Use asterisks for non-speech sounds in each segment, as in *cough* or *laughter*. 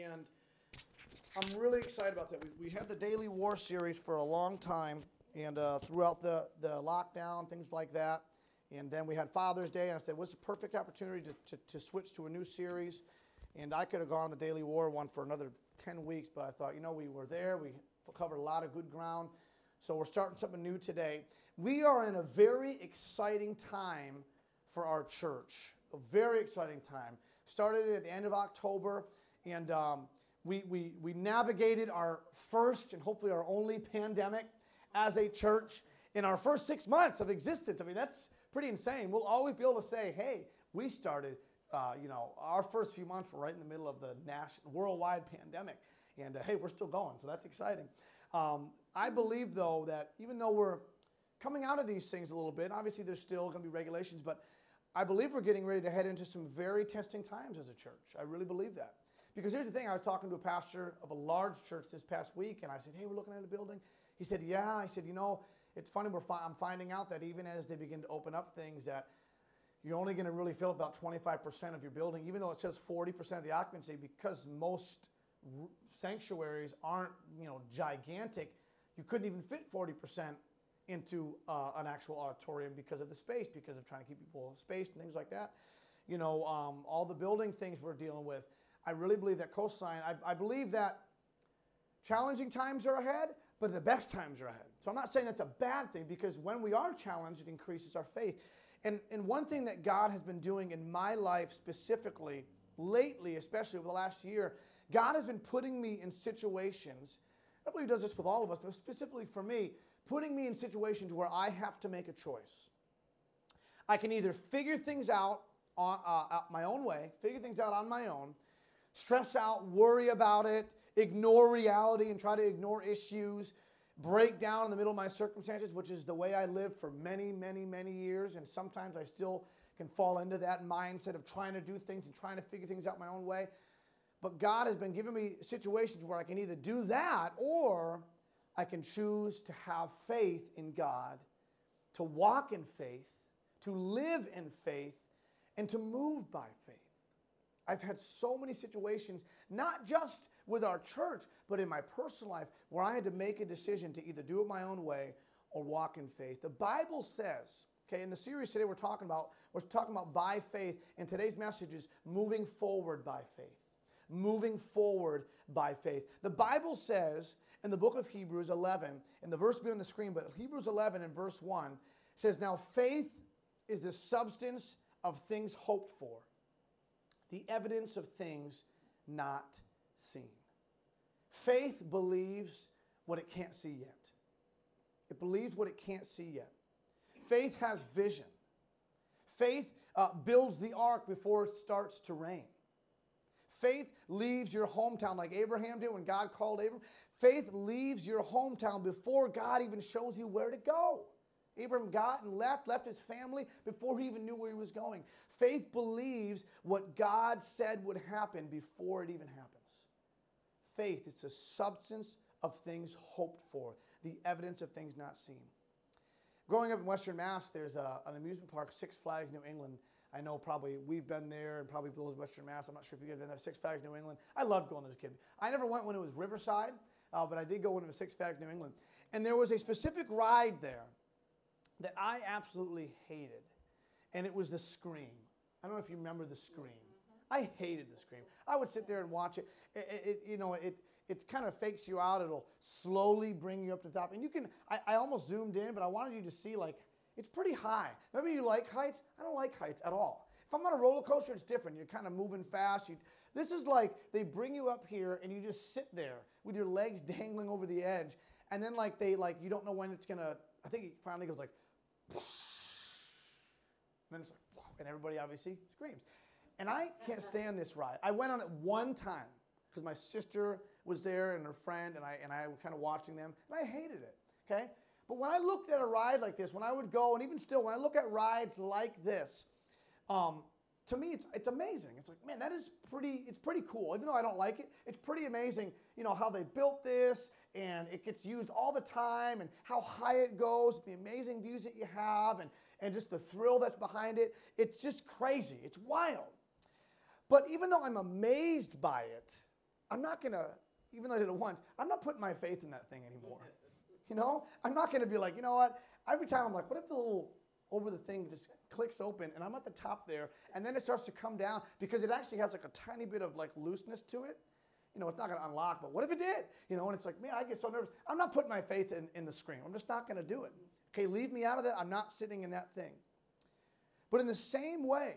and I'm really excited about that. We, we had the Daily War series for a long time, and uh, throughout the, the lockdown, things like that. And then we had Father's Day, and I said, what's the perfect opportunity to, to, to switch to a new series? And I could have gone on the Daily War one for another 10 weeks, but I thought, you know, we were there, we covered a lot of good ground. So we're starting something new today. We are in a very exciting time for our church. A very exciting time. Started at the end of October, and um, we, we, we navigated our first and hopefully our only pandemic as a church in our first six months of existence. I mean, that's pretty insane. We'll always be able to say, hey, we started, uh, you know, our first few months were right in the middle of the national, worldwide pandemic. And uh, hey, we're still going, so that's exciting. Um, I believe, though, that even though we're coming out of these things a little bit, obviously there's still going to be regulations, but I believe we're getting ready to head into some very testing times as a church. I really believe that. Because here's the thing I was talking to a pastor of a large church this past week, and I said, Hey, we're looking at a building. He said, Yeah. I said, You know, it's funny, we're fi- I'm finding out that even as they begin to open up things, that you're only going to really fill about 25% of your building, even though it says 40% of the occupancy, because most r- sanctuaries aren't, you know, gigantic. You couldn't even fit 40% into uh, an actual auditorium because of the space, because of trying to keep people spaced and things like that. You know, um, all the building things we're dealing with. I really believe that Coastline, I, I believe that challenging times are ahead, but the best times are ahead. So I'm not saying that's a bad thing because when we are challenged, it increases our faith. And, and one thing that God has been doing in my life specifically, lately, especially over the last year, God has been putting me in situations. I believe He does this with all of us, but specifically for me, putting me in situations where I have to make a choice. I can either figure things out on, uh, my own way, figure things out on my own, stress out, worry about it, ignore reality and try to ignore issues, break down in the middle of my circumstances, which is the way I lived for many, many, many years. And sometimes I still can fall into that mindset of trying to do things and trying to figure things out my own way. But God has been giving me situations where I can either do that or I can choose to have faith in God, to walk in faith, to live in faith, and to move by faith. I've had so many situations, not just with our church, but in my personal life, where I had to make a decision to either do it my own way or walk in faith. The Bible says, okay, in the series today we're talking about, we're talking about by faith, and today's message is moving forward by faith. Moving forward by faith. The Bible says in the book of Hebrews 11, and the verse be on the screen, but Hebrews 11 and verse 1 says, Now faith is the substance of things hoped for the evidence of things not seen. Faith believes what it can't see yet. It believes what it can't see yet. Faith has vision. Faith uh, builds the ark before it starts to rain. Faith leaves your hometown like Abraham did when God called Abraham. Faith leaves your hometown before God even shows you where to go. Abram got and left, left his family before he even knew where he was going. Faith believes what God said would happen before it even happens. Faith is the substance of things hoped for, the evidence of things not seen. Growing up in Western Mass, there's a, an amusement park, Six Flags New England. I know probably we've been there and probably those Western Mass. I'm not sure if you guys have been there. Six Flags New England. I loved going there as a kid. I never went when it was Riverside, uh, but I did go when it was Six Flags New England. And there was a specific ride there that I absolutely hated, and it was the Scream. I don't know if you remember the Scream. I hated the Scream. I would sit there and watch it. it, it you know, it it kind of fakes you out. It'll slowly bring you up to the top, and you can. I, I almost zoomed in, but I wanted you to see like it's pretty high. Maybe you like heights. I don't like heights at all. If I'm on a roller coaster, it's different. You're kind of moving fast. You, this is like they bring you up here and you just sit there with your legs *laughs* dangling over the edge, and then like they like you don't know when it's gonna. I think it finally goes like then it's like, and everybody obviously screams. And I can't stand this ride. I went on it one time because my sister was there and her friend, and I and I was kind of watching them, and I hated it. Okay, but when I looked at a ride like this, when I would go, and even still, when I look at rides like this, um, to me, it's, it's amazing. It's like, man, that is pretty, it's pretty cool. Even though I don't like it, it's pretty amazing, you know, how they built this and it gets used all the time and how high it goes, the amazing views that you have and, and just the thrill that's behind it. It's just crazy. It's wild. But even though I'm amazed by it, I'm not going to, even though I did it once, I'm not putting my faith in that thing anymore. *laughs* You know, I'm not going to be like, you know what? Every time I'm like, what if the little over the thing just clicks open and I'm at the top there and then it starts to come down because it actually has like a tiny bit of like looseness to it. You know, it's not going to unlock, but what if it did? You know, and it's like, man, I get so nervous. I'm not putting my faith in, in the Scream. I'm just not going to do it. Okay, leave me out of that. I'm not sitting in that thing. But in the same way,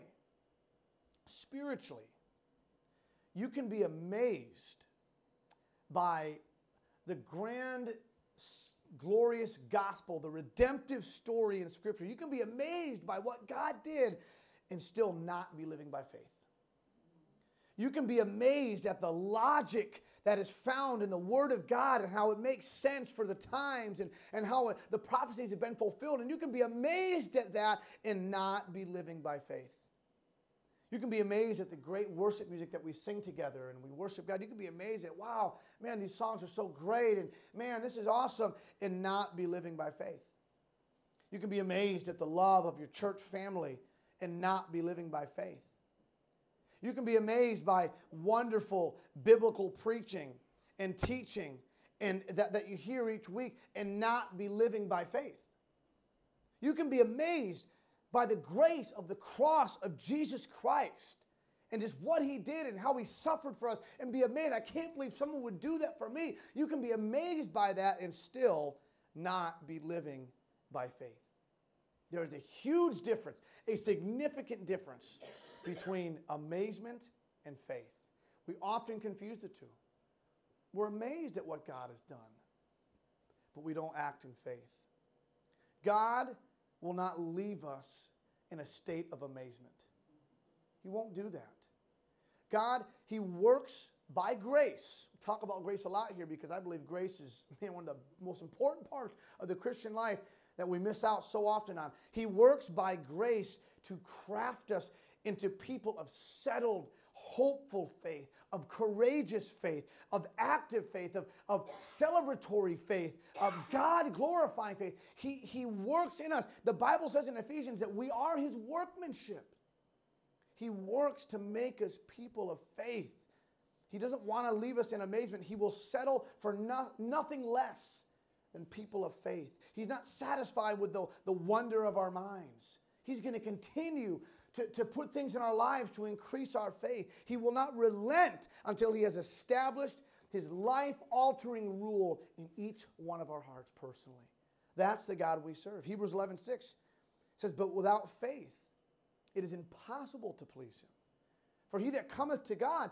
spiritually, you can be amazed by the grand glorious gospel, the redemptive story in Scripture. You can be amazed by what God did and still not be living by faith. You can be amazed at the logic that is found in the Word of God and how it makes sense for the times and, and how it, the prophecies have been fulfilled. And you can be amazed at that and not be living by faith. You can be amazed at the great worship music that we sing together and we worship God. You can be amazed at, wow, man, these songs are so great and man, this is awesome, and not be living by faith. You can be amazed at the love of your church family and not be living by faith. You can be amazed by wonderful biblical preaching and teaching and that, that you hear each week and not be living by faith. You can be amazed by the grace of the cross of Jesus Christ and just what he did and how he suffered for us and be amazed. I can't believe someone would do that for me. You can be amazed by that and still not be living by faith. There's a huge difference, a significant difference between amazement and faith. We often confuse the two. We're amazed at what God has done, but we don't act in faith. God will not leave us in a state of amazement. He won't do that. God, He works by grace. We talk about grace a lot here because I believe grace is *laughs* man, one of the most important parts of the Christian life that we miss out so often on. He works by grace to craft us into people of settled, hopeful faith, of courageous faith, of active faith, of, of celebratory faith, of God glorifying faith. He, he works in us. The Bible says in Ephesians that we are His workmanship. He works to make us people of faith. He doesn't want to leave us in amazement. He will settle for no, nothing less than people of faith. He's not satisfied with the, the wonder of our minds. He's going to continue to, to put things in our lives to increase our faith. He will not relent until He has established His life altering rule in each one of our hearts personally. That's the God we serve. Hebrews 11 6 says, But without faith, it is impossible to please Him. For he that cometh to God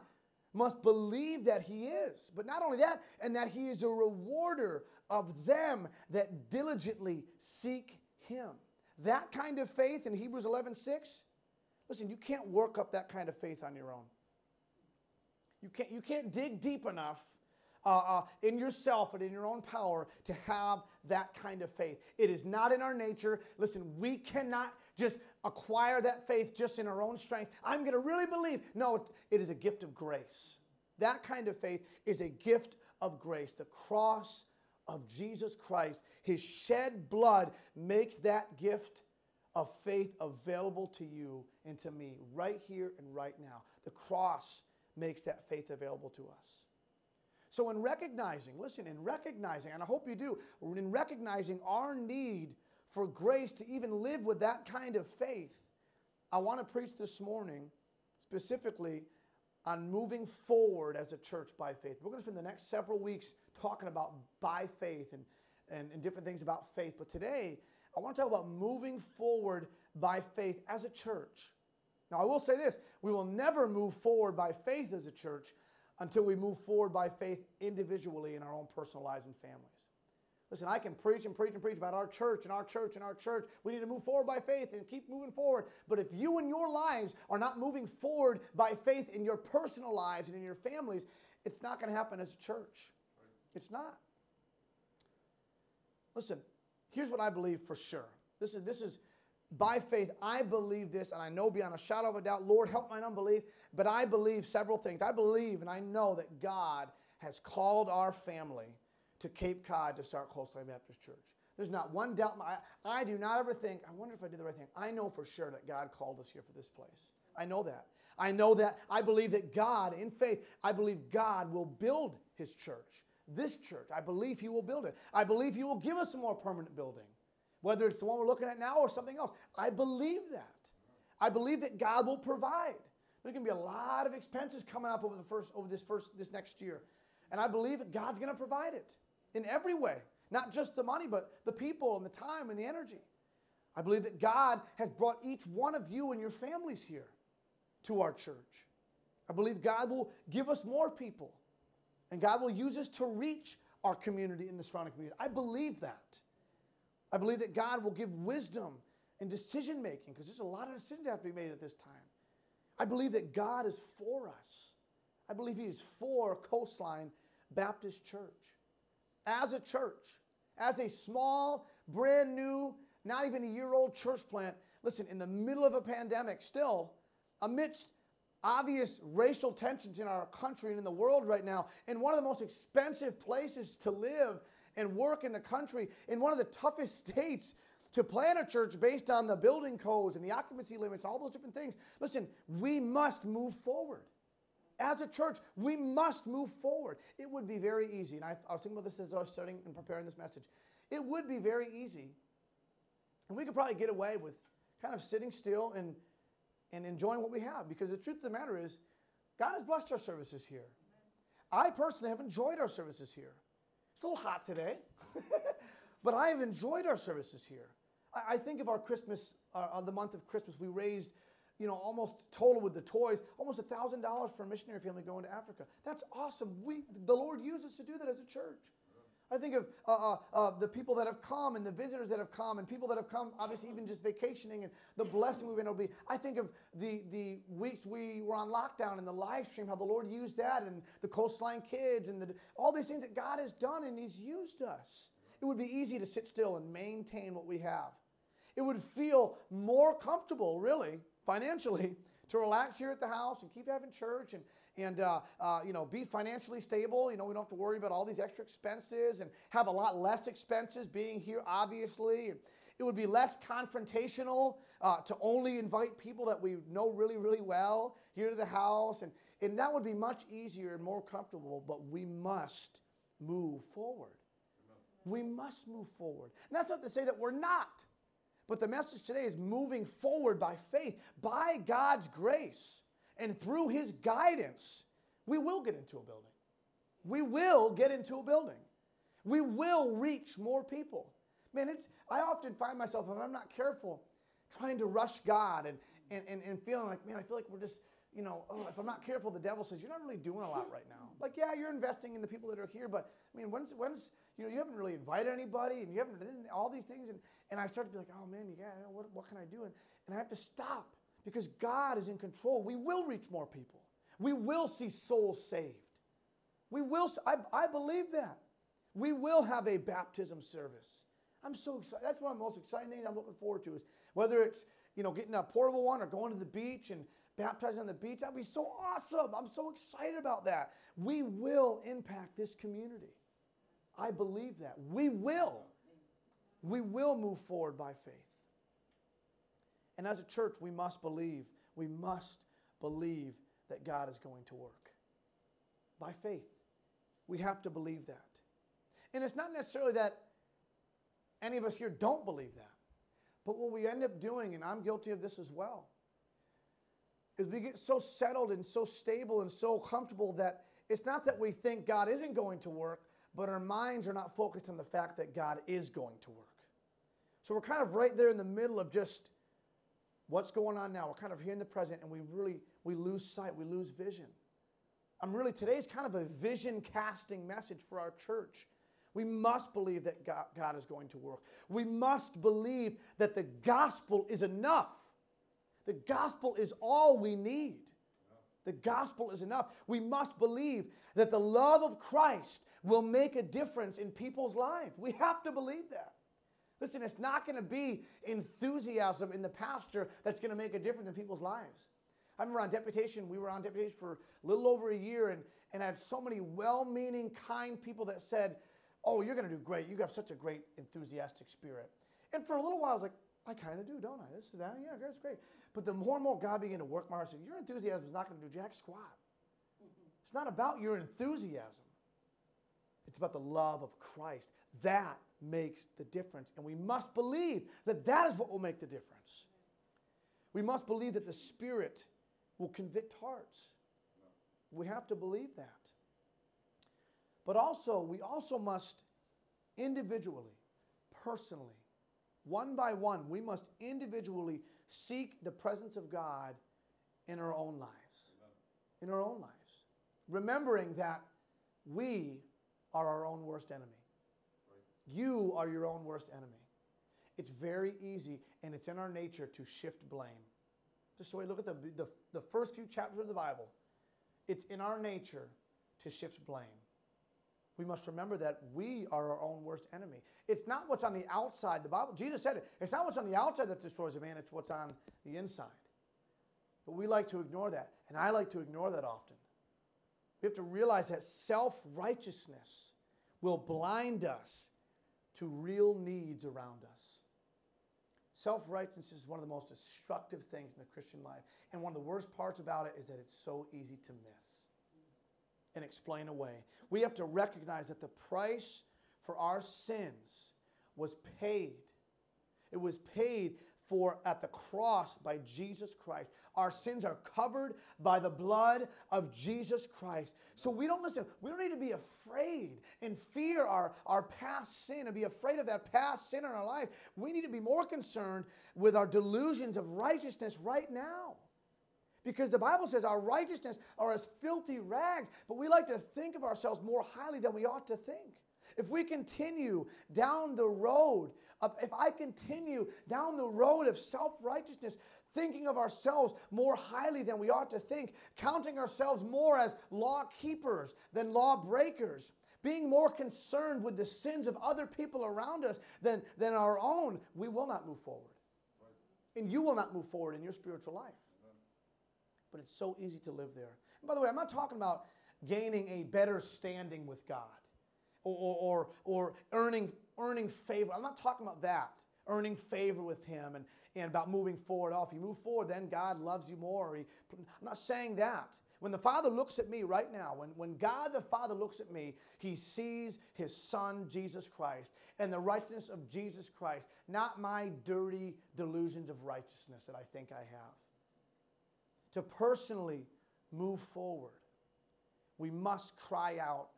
must believe that He is. But not only that, and that He is a rewarder of them that diligently seek Him. That kind of faith in Hebrews 11 6 Listen, you can't work up that kind of faith on your own. You can't, you can't dig deep enough uh, uh, in yourself and in your own power to have that kind of faith. It is not in our nature. Listen, we cannot just acquire that faith just in our own strength. I'm going to really believe. No, it, it is a gift of grace. That kind of faith is a gift of grace. The cross of Jesus Christ, his shed blood makes that gift of faith available to you and to me right here and right now. The cross makes that faith available to us. So, in recognizing, listen, in recognizing, and I hope you do, in recognizing our need for grace to even live with that kind of faith, I want to preach this morning specifically on moving forward as a church by faith. We're going to spend the next several weeks talking about by faith and, and, and different things about faith. But today, I want to talk about moving forward by faith as a church. Now, I will say this we will never move forward by faith as a church until we move forward by faith individually in our own personal lives and families. Listen, I can preach and preach and preach about our church and our church and our church. We need to move forward by faith and keep moving forward. But if you and your lives are not moving forward by faith in your personal lives and in your families, it's not going to happen as a church. It's not. Listen, Here's what I believe for sure. This is, this is by faith, I believe this, and I know beyond a shadow of a doubt, Lord, help mine unbelief. But I believe several things. I believe and I know that God has called our family to Cape Cod to start Coastline Baptist Church. There's not one doubt. I, I do not ever think, I wonder if I did the right thing. I know for sure that God called us here for this place. I know that. I know that I believe that God, in faith, I believe God will build his church. This church, I believe he will build it. I believe he will give us a more permanent building, whether it's the one we're looking at now or something else. I believe that. I believe that God will provide. There's going to be a lot of expenses coming up over the first over this first this next year. And I believe that God's going to provide it in every way, not just the money, but the people and the time and the energy. I believe that God has brought each one of you and your families here to our church. I believe God will give us more people and God will use us to reach our community in the surrounding community. I believe that. I believe that God will give wisdom and decision making because there's a lot of decisions that have to be made at this time. I believe that God is for us. I believe He is for Coastline Baptist Church. As a church, as a small, brand new, not even a year old church plant, listen, in the middle of a pandemic, still, amidst obvious racial tensions in our country and in the world right now, in one of the most expensive places to live and work in the country, in one of the toughest *laughs* states to plan a church based on the building codes and the occupancy limits all those different things. Listen, we must move forward. As a church, we must move forward. It would be very easy, and I, I was thinking about this as I was studying and preparing this message. It would be very easy, and we could probably get away with kind of sitting still and, and enjoying what we have because the truth of the matter is, God has blessed our services here. I personally have enjoyed our services here. It's a little hot today, *laughs* but I have enjoyed our services here. I, I think of our Christmas, uh, the month of Christmas, we raised, you know, almost total with the toys, almost a thousand dollars for a missionary family going to Africa. That's awesome. We, the Lord used us to do that as a church. I think of uh, uh, uh, the people that have come and the visitors that have come and people that have come, obviously, even just vacationing and the blessing we've been able to be. I think of the, the weeks we were on lockdown and the live stream, how the Lord used that and the coastline kids and the, all these things that God has done and He's used us. It would be easy to sit still and maintain what we have. It would feel more comfortable, really, financially, to relax here at the house and keep having church and, and uh, uh, you know, be financially stable. You know, we don't have to worry about all these extra expenses and have a lot less expenses being here, obviously. It would be less confrontational uh, to only invite people that we know really, really well here to the house. And, and that would be much easier and more comfortable, but we must move forward. We must move forward. And that's not to say that we're not. But the message today is moving forward by faith, by God's grace, and through His guidance, we will get into a building. We will get into a building. We will reach more people. Man, it's, I often find myself, if I'm not careful, trying to rush God and, and, and, and feeling like, man, I feel like we're just, you know, oh, if I'm not careful, the devil says, you're not really doing a lot right now. *laughs* Like, yeah, you're investing in the people that are here, but I mean, when's, when's you know, you haven't really invited anybody and you haven't all these things. And, and I start to be like, oh man, yeah, what, what can I do? And, and I have to stop because God is in control. We will reach more people. We will see souls saved. We will, I, I believe that. We will have a baptism service. I'm so excited. That's one of the most exciting things I'm looking forward to is whether it's, you know, getting a portable one or going to the beach and baptizing on the beach. That'd be so awesome. I'm so excited about that. We will impact this community. I believe that. We will. We will move forward by faith. And as a church, we must believe. We must believe that God is going to work by faith. We have to believe that. And it's not necessarily that any of us here don't believe that. But what we end up doing, and I'm guilty of this as well, is we get so settled and so stable and so comfortable that it's not that we think God isn't going to work, but our minds are not focused on the fact that God is going to work. So we're kind of right there in the middle of just what's going on now. We're kind of here in the present and we really we lose sight, we lose vision. I'm really today's kind of a vision casting message for our church. We must believe that God, God is going to work. We must believe that the gospel is enough. The gospel is all we need. The gospel is enough. We must believe that the love of Christ will make a difference in people's lives. We have to believe that. Listen, it's not going to be enthusiasm in the pastor that's going to make a difference in people's lives. I remember on deputation, we were on deputation for a little over a year, and, and I had so many well meaning, kind people that said, Oh, you're going to do great. You have such a great, enthusiastic spirit. And for a little while, I was like, I kind of do, don't I? This is that. Yeah, that's great. But the more and more God began to work my heart, said, Your enthusiasm is not going to do jack squat. It's not about your enthusiasm, it's about the love of Christ. That makes the difference. And we must believe that that is what will make the difference. We must believe that the Spirit will convict hearts. We have to believe that. But also, we also must individually, personally, one by one, we must individually seek the presence of God in our own lives. In our own lives. Remembering that we are our own worst enemy. You are your own worst enemy. It's very easy and it's in our nature to shift blame. Just so we look at the, the, the first few chapters of the Bible, it's in our nature to shift blame. We must remember that we are our own worst enemy. It's not what's on the outside. The Bible, Jesus said it. It's not what's on the outside that destroys a man, it's what's on the inside. But we like to ignore that, and I like to ignore that often. We have to realize that self righteousness will blind us to real needs around us. Self righteousness is one of the most destructive things in the Christian life. And one of the worst parts about it is that it's so easy to miss and explain away. We have to recognize that the price for our sins was paid. It was paid for at the cross by Jesus Christ. Our sins are covered by the blood of Jesus Christ. So we don't listen, we don't need to be afraid and fear our, our past sin and be afraid of that past sin in our life. We need to be more concerned with our delusions of righteousness right now. Because the Bible says our righteousness are as filthy rags, but we like to think of ourselves more highly than we ought to think. If we continue down the road of, if I continue down the road of self righteousness, thinking of ourselves more highly than we ought to think, counting ourselves more as law keepers than law breakers, being more concerned with the sins of other people around us than, than our own, we will not move forward. And you will not move forward in your spiritual life but it's so easy to live there. And by the way, I'm not talking about gaining a better standing with God or, or, or earning, earning favor. I'm not talking about that, earning favor with Him and, and about moving forward. Oh, if you move forward, then God loves you more. He, I'm not saying that. When the Father looks at me right now, when, when God the Father looks at me, He sees His Son, Jesus Christ, and the righteousness of Jesus Christ, not my dirty delusions of righteousness that I think I have to personally move forward, we must cry out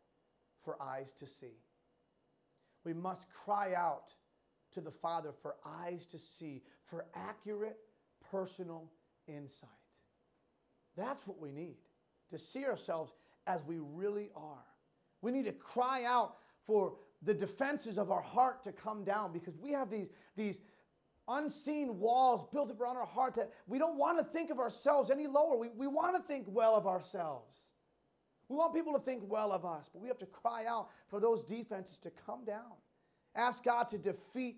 for eyes to see. We must cry out to the Father for eyes to see, for accurate personal insight. That's what we need to see ourselves as we really are. We need to cry out for the defenses of our heart to come down because we have these, these, unseen walls built up around our heart that we don't want to think of ourselves any lower. We, we want to think well of ourselves. We want people to think well of us, but we have to cry out for those defenses to come down. Ask God to defeat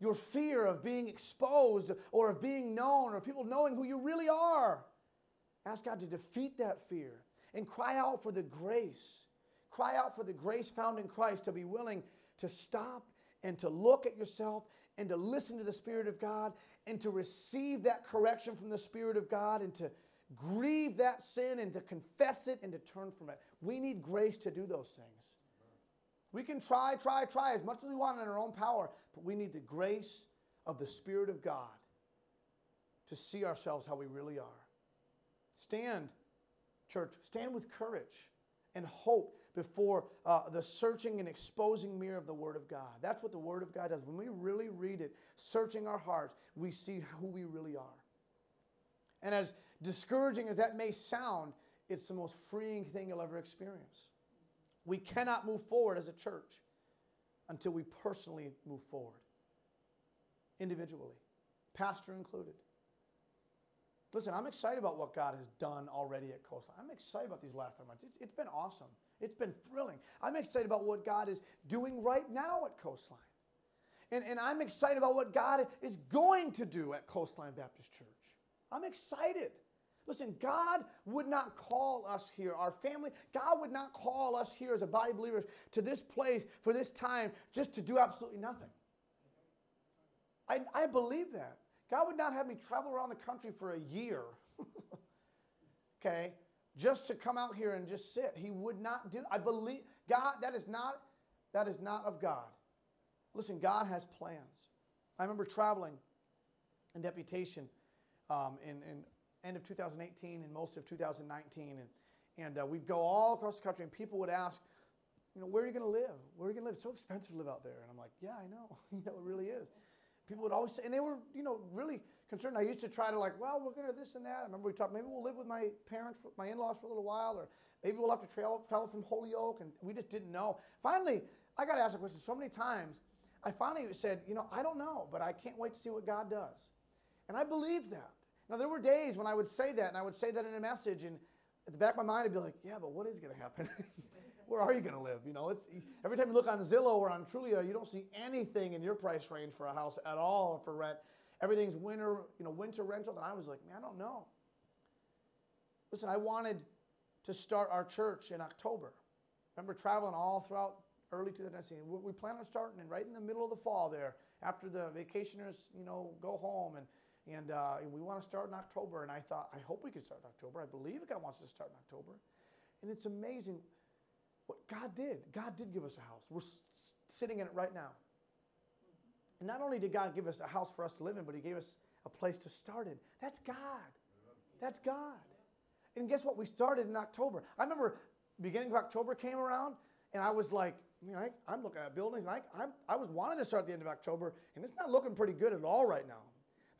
your fear of being exposed or of being known or people knowing who you really are. Ask God to defeat that fear and cry out for the grace. Cry out for the grace found in Christ to be willing to stop and to look at yourself and to listen to the Spirit of God and to receive that correction from the Spirit of God and to grieve that sin and to confess it and to turn from it. We need grace to do those things. We can try, try, try as much as we want in our own power, but we need the grace of the Spirit of God to see ourselves how we really are. Stand, church, stand with courage and hope before uh, the searching and exposing mirror of the Word of God. That's what the Word of God does. When we really read it, searching our hearts, we see who we really are. And as discouraging as that may sound, it's the most freeing thing you'll ever experience. We cannot move forward as a church until we personally move forward, individually, pastor included. Listen, I'm excited about what God has done already at Coastline. I'm excited about these last 10 months. It's, it's been awesome. It's been thrilling. I'm excited about what God is doing right now at Coastline. And, and I'm excited about what God is going to do at Coastline Baptist Church. I'm excited. Listen, God would not call us here, our family, God would not call us here as a body of believers to this place for this time just to do absolutely nothing. I, I believe that. God would not have me travel around the country for a year, *laughs* okay, just to come out here and just sit. He would not do. I believe God. That is not. That is not of God. Listen, God has plans. I remember traveling in deputation um, in, in end of 2018 and most of 2019, and and uh, we'd go all across the country, and people would ask, you know, where are you going to live? Where are you going to live? It's so expensive to live out there. And I'm like, yeah, I know. *laughs* you know, it really is. People would always say, and they were, you know, really concerned. I used to try to like, well, we're going to this and that. I remember we talked, maybe we'll live with my parents, my in-laws for a little while, or maybe we'll have to travel, travel from Holyoke. And we just didn't know. Finally, I got asked a question so many times. I finally said, you know, I don't know, but I can't wait to see what God does. And I believe that. Now, there were days when I would say that, and I would say that in a message, and at the back of my mind, I'd be like, yeah, but what is going to happen? *laughs* Where are you going to live? You know, it's every time you look on Zillow or on Trulia, you don't see anything in your price range for a house at all or for rent. Everything's winter, you know, winter rental. And I was like, man, I don't know. Listen, I wanted to start our church in October. I remember traveling all throughout early 2019. We plan on starting and right in the middle of the fall there, after the vacationers, you know, go home and and, uh, and we want to start in October. And I thought, I hope we can start in October. I believe God wants to start in October. And it's amazing what God did. God did give us a house. We're s- sitting in it right now. And not only did God give us a house for us to live in, but He gave us a place to start in. That's God. That's God. And guess what? We started in October. I remember beginning of October came around, and I was like, I, am looking at buildings, and I, I'm, I was wanting to start the end of October, and it's not looking pretty good at all right now.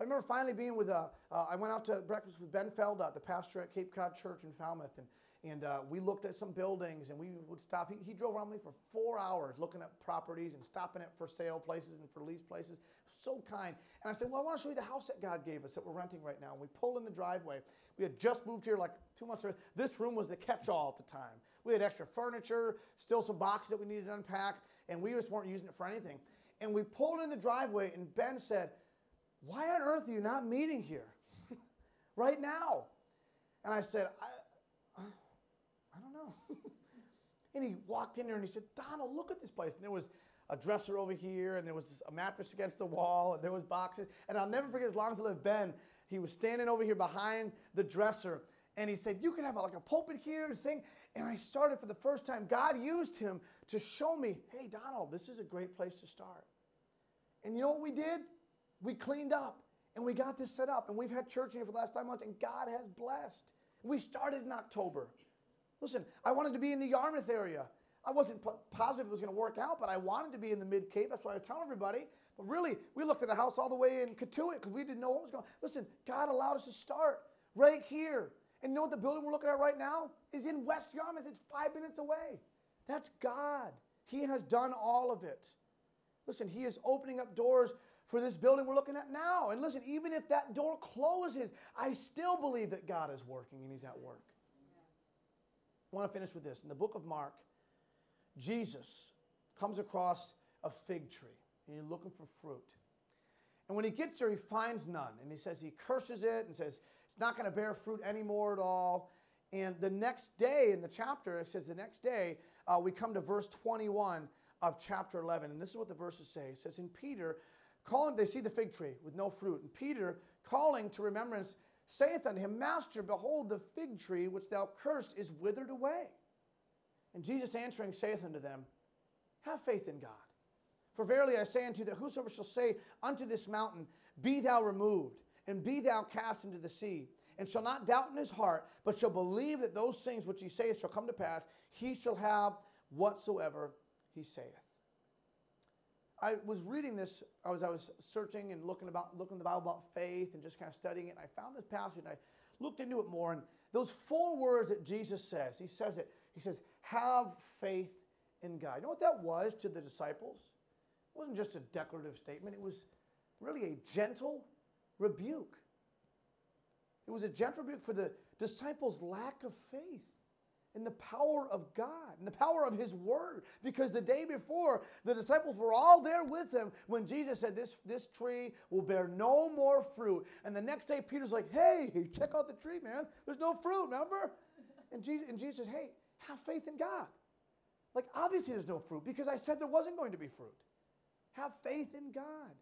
I remember finally being with, uh, uh, I went out to breakfast with Ben Felda, the pastor at Cape Cod Church in Falmouth, and, and uh, we looked at some buildings and we would stop. He, he drove around me for four hours looking at properties and stopping at for sale places and for lease places. So kind. And I said, Well, I want to show you the house that God gave us that we're renting right now. And we pulled in the driveway. We had just moved here like two months. This room was the catch all at the time. We had extra furniture, still some boxes that we needed to unpack, and we just weren't using it for anything. And we pulled in the driveway, and Ben said, why on earth are you not meeting here *laughs* right now? And I said, I, uh, I don't know. *laughs* and he walked in there and he said, Donald, look at this place. And there was a dresser over here, and there was a mattress against the wall, and there was boxes. And I'll never forget, as long as I live, Ben, he was standing over here behind the dresser, and he said, You can have a, like a pulpit here and sing. And I started for the first time. God used him to show me, Hey, Donald, this is a great place to start. And you know what we did? We cleaned up and we got this set up, and we've had church here for the last five months, and God has blessed. We started in October. Listen, I wanted to be in the Yarmouth area. I wasn't positive it was going to work out, but I wanted to be in the Mid Cape. That's why I was telling everybody. But really, we looked at a house all the way in Cotuit because we didn't know what was going on. Listen, God allowed us to start right here. And you know what the building we're looking at right now is in West Yarmouth. It's five minutes away. That's God. He has done all of it. Listen, He is opening up doors for this building we're looking at now. And listen, even if that door closes, I still believe that God is working and He's at work. I want to finish with this. In the book of Mark, Jesus comes across a fig tree and he's looking for fruit. And when he gets there, he finds none. And he says he curses it and says it's not going to bear fruit anymore at all. And the next day in the chapter, it says the next day, uh, we come to verse 21 of chapter 11. And this is what the verses say. It says, In Peter, calling, they see the fig tree with no fruit. And Peter, calling to remembrance, saith unto him, Master, behold, the fig tree which thou cursed is withered away. And Jesus answering saith unto them, Have faith in God. For verily I say unto you that whosoever shall say unto this mountain, Be thou removed, and be thou cast into the sea, and shall not doubt in his heart, but shall believe that those things which he saith shall come to pass, he shall have whatsoever he saith. I was reading this as I was searching and looking about looking the Bible about faith and just kind of studying it. And I found this passage and I looked into it more. And those four words that Jesus says, he says it. He says, "Have faith in God." You know what that was to the disciples? It wasn't just a declarative statement. It was really a gentle rebuke. It was a gentle rebuke for the disciples' lack of faith in the power of God and the power of His Word. Because the day before, the disciples were all there with Him when Jesus said, This, this tree will bear no more fruit. And the next day, Peter's like, Hey, *laughs* check out the tree, man. There's no fruit, remember? And Jesus, and Jesus says, Hey, have faith in God. Like, obviously, there's no fruit because I said there wasn't going to be fruit. Have faith in God.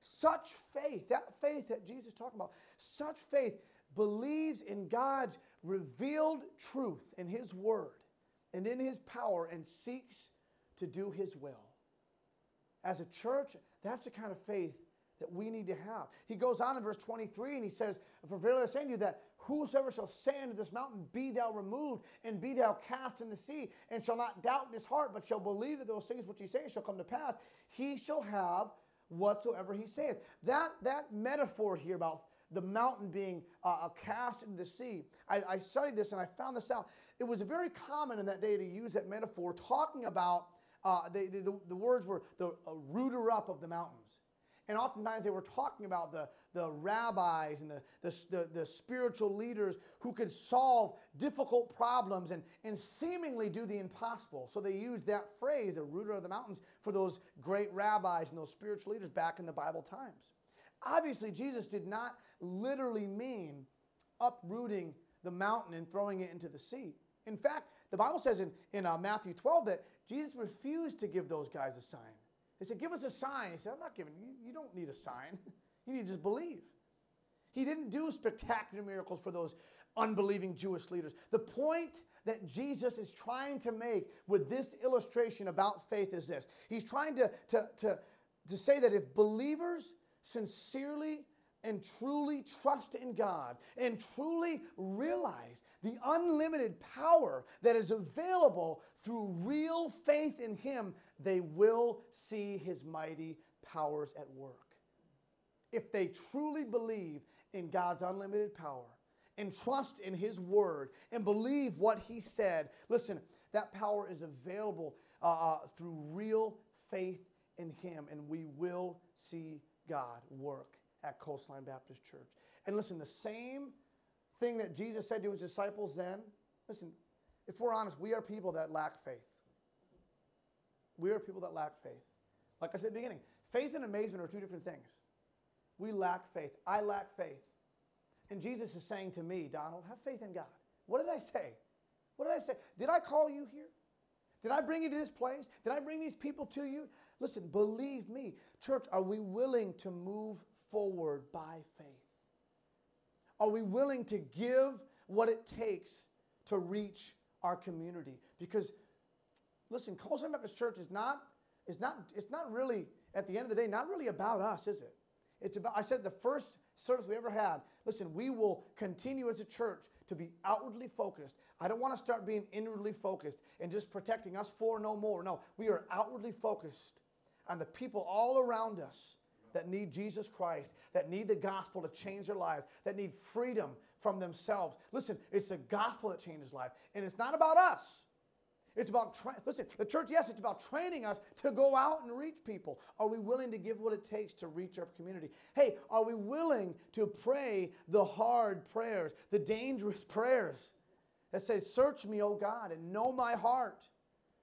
Such faith, that faith that Jesus is talking about, such faith believes in God's revealed truth in His Word and in His power and seeks to do His will. As a church, that's the kind of faith that we need to have. He goes on in verse 23 and he says, For verily I say to you that whosoever shall say unto this mountain, Be thou removed, and be thou cast in the sea, and shall not doubt in his heart, but shall believe that those things which he saith shall come to pass, he shall have whatsoever he saith. That, that metaphor here about the mountain being uh, cast into the sea, I, I studied this and I found this out. It was very common in that day to use that metaphor, talking about uh, the, the, the, words were the uh, rooter up of the mountains. And oftentimes they were talking about the, the rabbis and the, the, the, the, spiritual leaders who could solve difficult problems and, and seemingly do the impossible. So they used that phrase, the rooter of the mountains, for those great rabbis and those spiritual leaders back in the Bible times. Obviously, Jesus did not literally mean uprooting the mountain and throwing it into the sea. In fact, the Bible says in, in uh, Matthew 12 that Jesus refused to give those guys a sign. They said, Give us a sign. He said, I'm not giving you, you don't need a sign. *laughs* you need to just believe. He didn't do spectacular miracles for those unbelieving Jewish leaders. The point that Jesus is trying to make with this illustration about faith is this He's trying to, to, to, to say that if believers sincerely and truly trust in God and truly realize the unlimited power that is available through real faith in Him, they will see His mighty powers at work. If they truly believe in God's unlimited power and trust in His Word and believe what He said, listen, that power is available uh, uh through real faith in Him, and we will see God work at Coastline Baptist Church. And listen, the same thing that Jesus said to his disciples then, listen, if we're honest, we are people that lack faith. We are people that lack faith. Like I said at the beginning, faith and amazement are two different things. We lack faith. I lack faith. And Jesus is saying to me, Donald, have faith in God. What did I say? What did I say? Did I call you here? Did I bring you to this place? Did I bring these people to you? Listen, believe me. Church, are we willing to move forward by faith? Are we willing to give what it takes to reach our community? Because, listen, Coastline Baptist Church is not, is not, it's not really, at the end of the day, not really about us, is it? It's about, I said the first service we ever had, listen, we will continue as a church to be outwardly focused. I don't want to start being inwardly focused and just protecting us for no more. No, we are outwardly focused on the people all around us that need Jesus Christ, that need the gospel to change their lives, that need freedom from themselves. Listen, it's the gospel that changes life, and it's not about us. It's about, tra- listen, the church, yes, it's about training us to go out and reach people. Are we willing to give what it takes to reach our community? Hey, are we willing to pray the hard prayers, the dangerous *laughs* prayers that say, Search me, O God, and know my heart.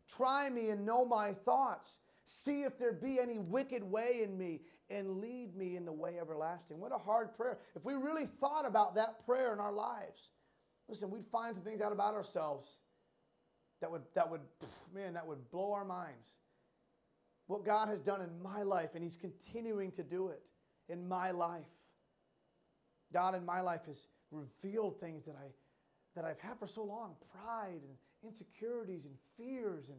Try me and know my thoughts. See if there be any wicked way in me and lead me in the way everlasting. What a hard prayer. If we really thought about that prayer in our lives, listen, we'd find some things out about ourselves that would, that would, man, that would blow our minds. What God has done in my life, and He's continuing to do it in my life. God in my life has revealed things that, I, that I've had for so long pride and insecurities and fears and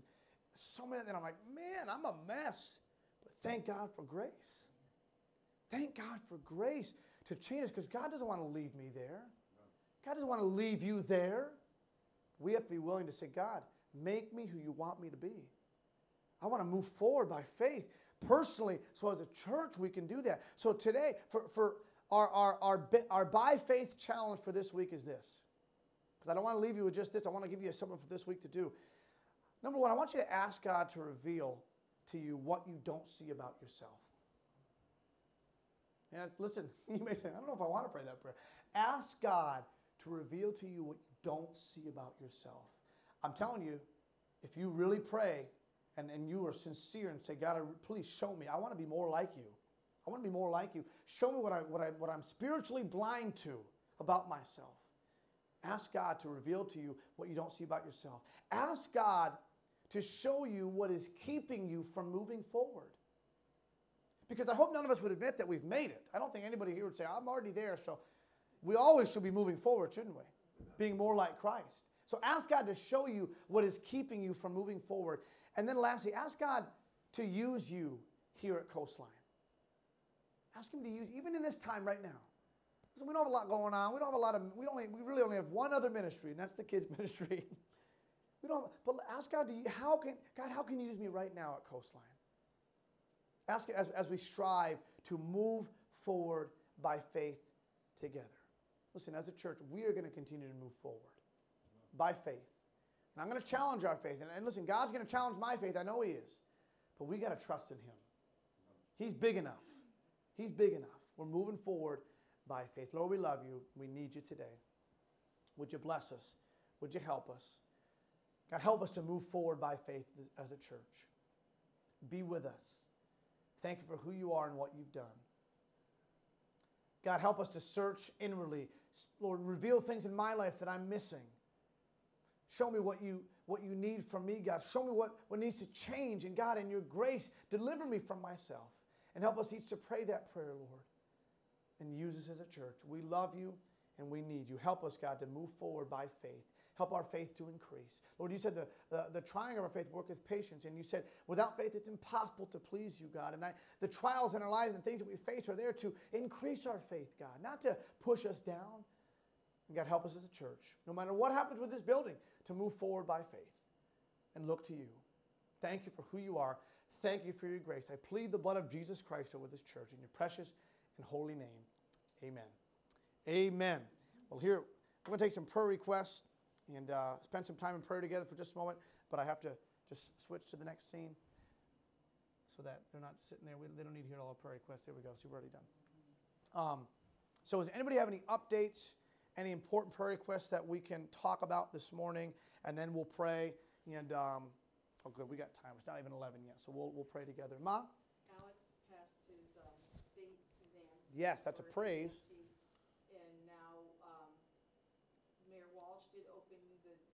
so many that I'm like, man, I'm a mess. But thank God for grace. Thank God for grace to change us because God doesn't want to leave me there. God doesn't want to leave you there. We have to be willing to say, God, make me who you want me to be. I want to move forward by faith personally. So as a church, we can do that. So today, for, for our, our, our, our by faith challenge for this week is this. Because I don't want to leave you with just this. I want to give you something for this week to do. Number one, I want you to ask God to reveal to you what you don't see about yourself. And listen, *laughs* you may say, I don't know if I want to pray that prayer. Ask God to reveal to you what you don't see about yourself. I'm telling you, if you really pray and, and you are sincere and say, God, please show me, I want to be more like you. I want to be more like you. Show me what, I, what, I, what I'm spiritually blind to about myself. Ask God to reveal to you what you don't see about yourself. Ask God to show you what is keeping you from moving forward. Because I hope none of us would admit that we've made it. I don't think anybody here would say, I'm already there. So we always should be moving forward, shouldn't we? Being more like Christ. So ask God to show you what is keeping you from moving forward. And then lastly, ask God to use you here at Coastline. Ask Him to use, even in this time right now. Listen, we don't have a lot going on. We don't have a lot of, we, only, we really only have one other ministry, and that's the kids' *laughs* ministry. we don't, but ask God, to, how can, God, how can you use me right now at Coastline? Ask as, as we strive to move forward by faith together. Listen, as a church, we are going to continue to move forward by faith. And I'm going to challenge our faith. And, and listen, God's going to challenge my faith. I know He is. But we got to trust in Him. He's big enough. He's big enough. We're moving forward by faith. Lord, we love you. We need you today. Would you bless us? Would you help us? God, help us to move forward by faith as a church. Be with us. Thank you for who you are and what you've done. God, help us to search inwardly. Lord, reveal things in my life that I'm missing. Show me what you, what you need from me, God. Show me what, what needs to change. And God, in your grace, deliver me from myself. And help us each to pray that prayer, Lord. And use us as a church. We love you and we need you. Help us, God, to move forward by faith. Help our faith to increase. Lord, you said the, the, the trying of our faith worketh patience. And you said, without faith, it's impossible to please you, God. And I, the trials in our lives and things that we face are there to increase our faith, God, not to push us down. And God, help us as a church, no matter what happens with this building, to move forward by faith and look to you. Thank you for who you are. Thank you for your grace. I plead the blood of Jesus Christ over this church in your precious and holy name. Amen. Amen. Well, here, we're going to take some prayer requests and uh, spend some time in prayer together for just a moment, but I have to just switch to the next scene so that they're not sitting there. We, they don't need to hear all the prayer requests. There we go. See, we're already done. Um, so, does anybody have any updates, any important prayer requests that we can talk about this morning? And then we'll pray. And, um, oh, good, we got time. It's not even 11 yet, so we'll, we'll pray together. Ma? Alex passed his um, state exam. Yes, that's a praise.